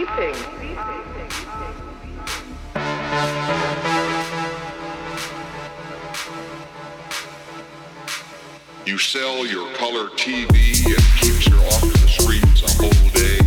weeping. You sell your color TV and keeps your off the streets a whole day.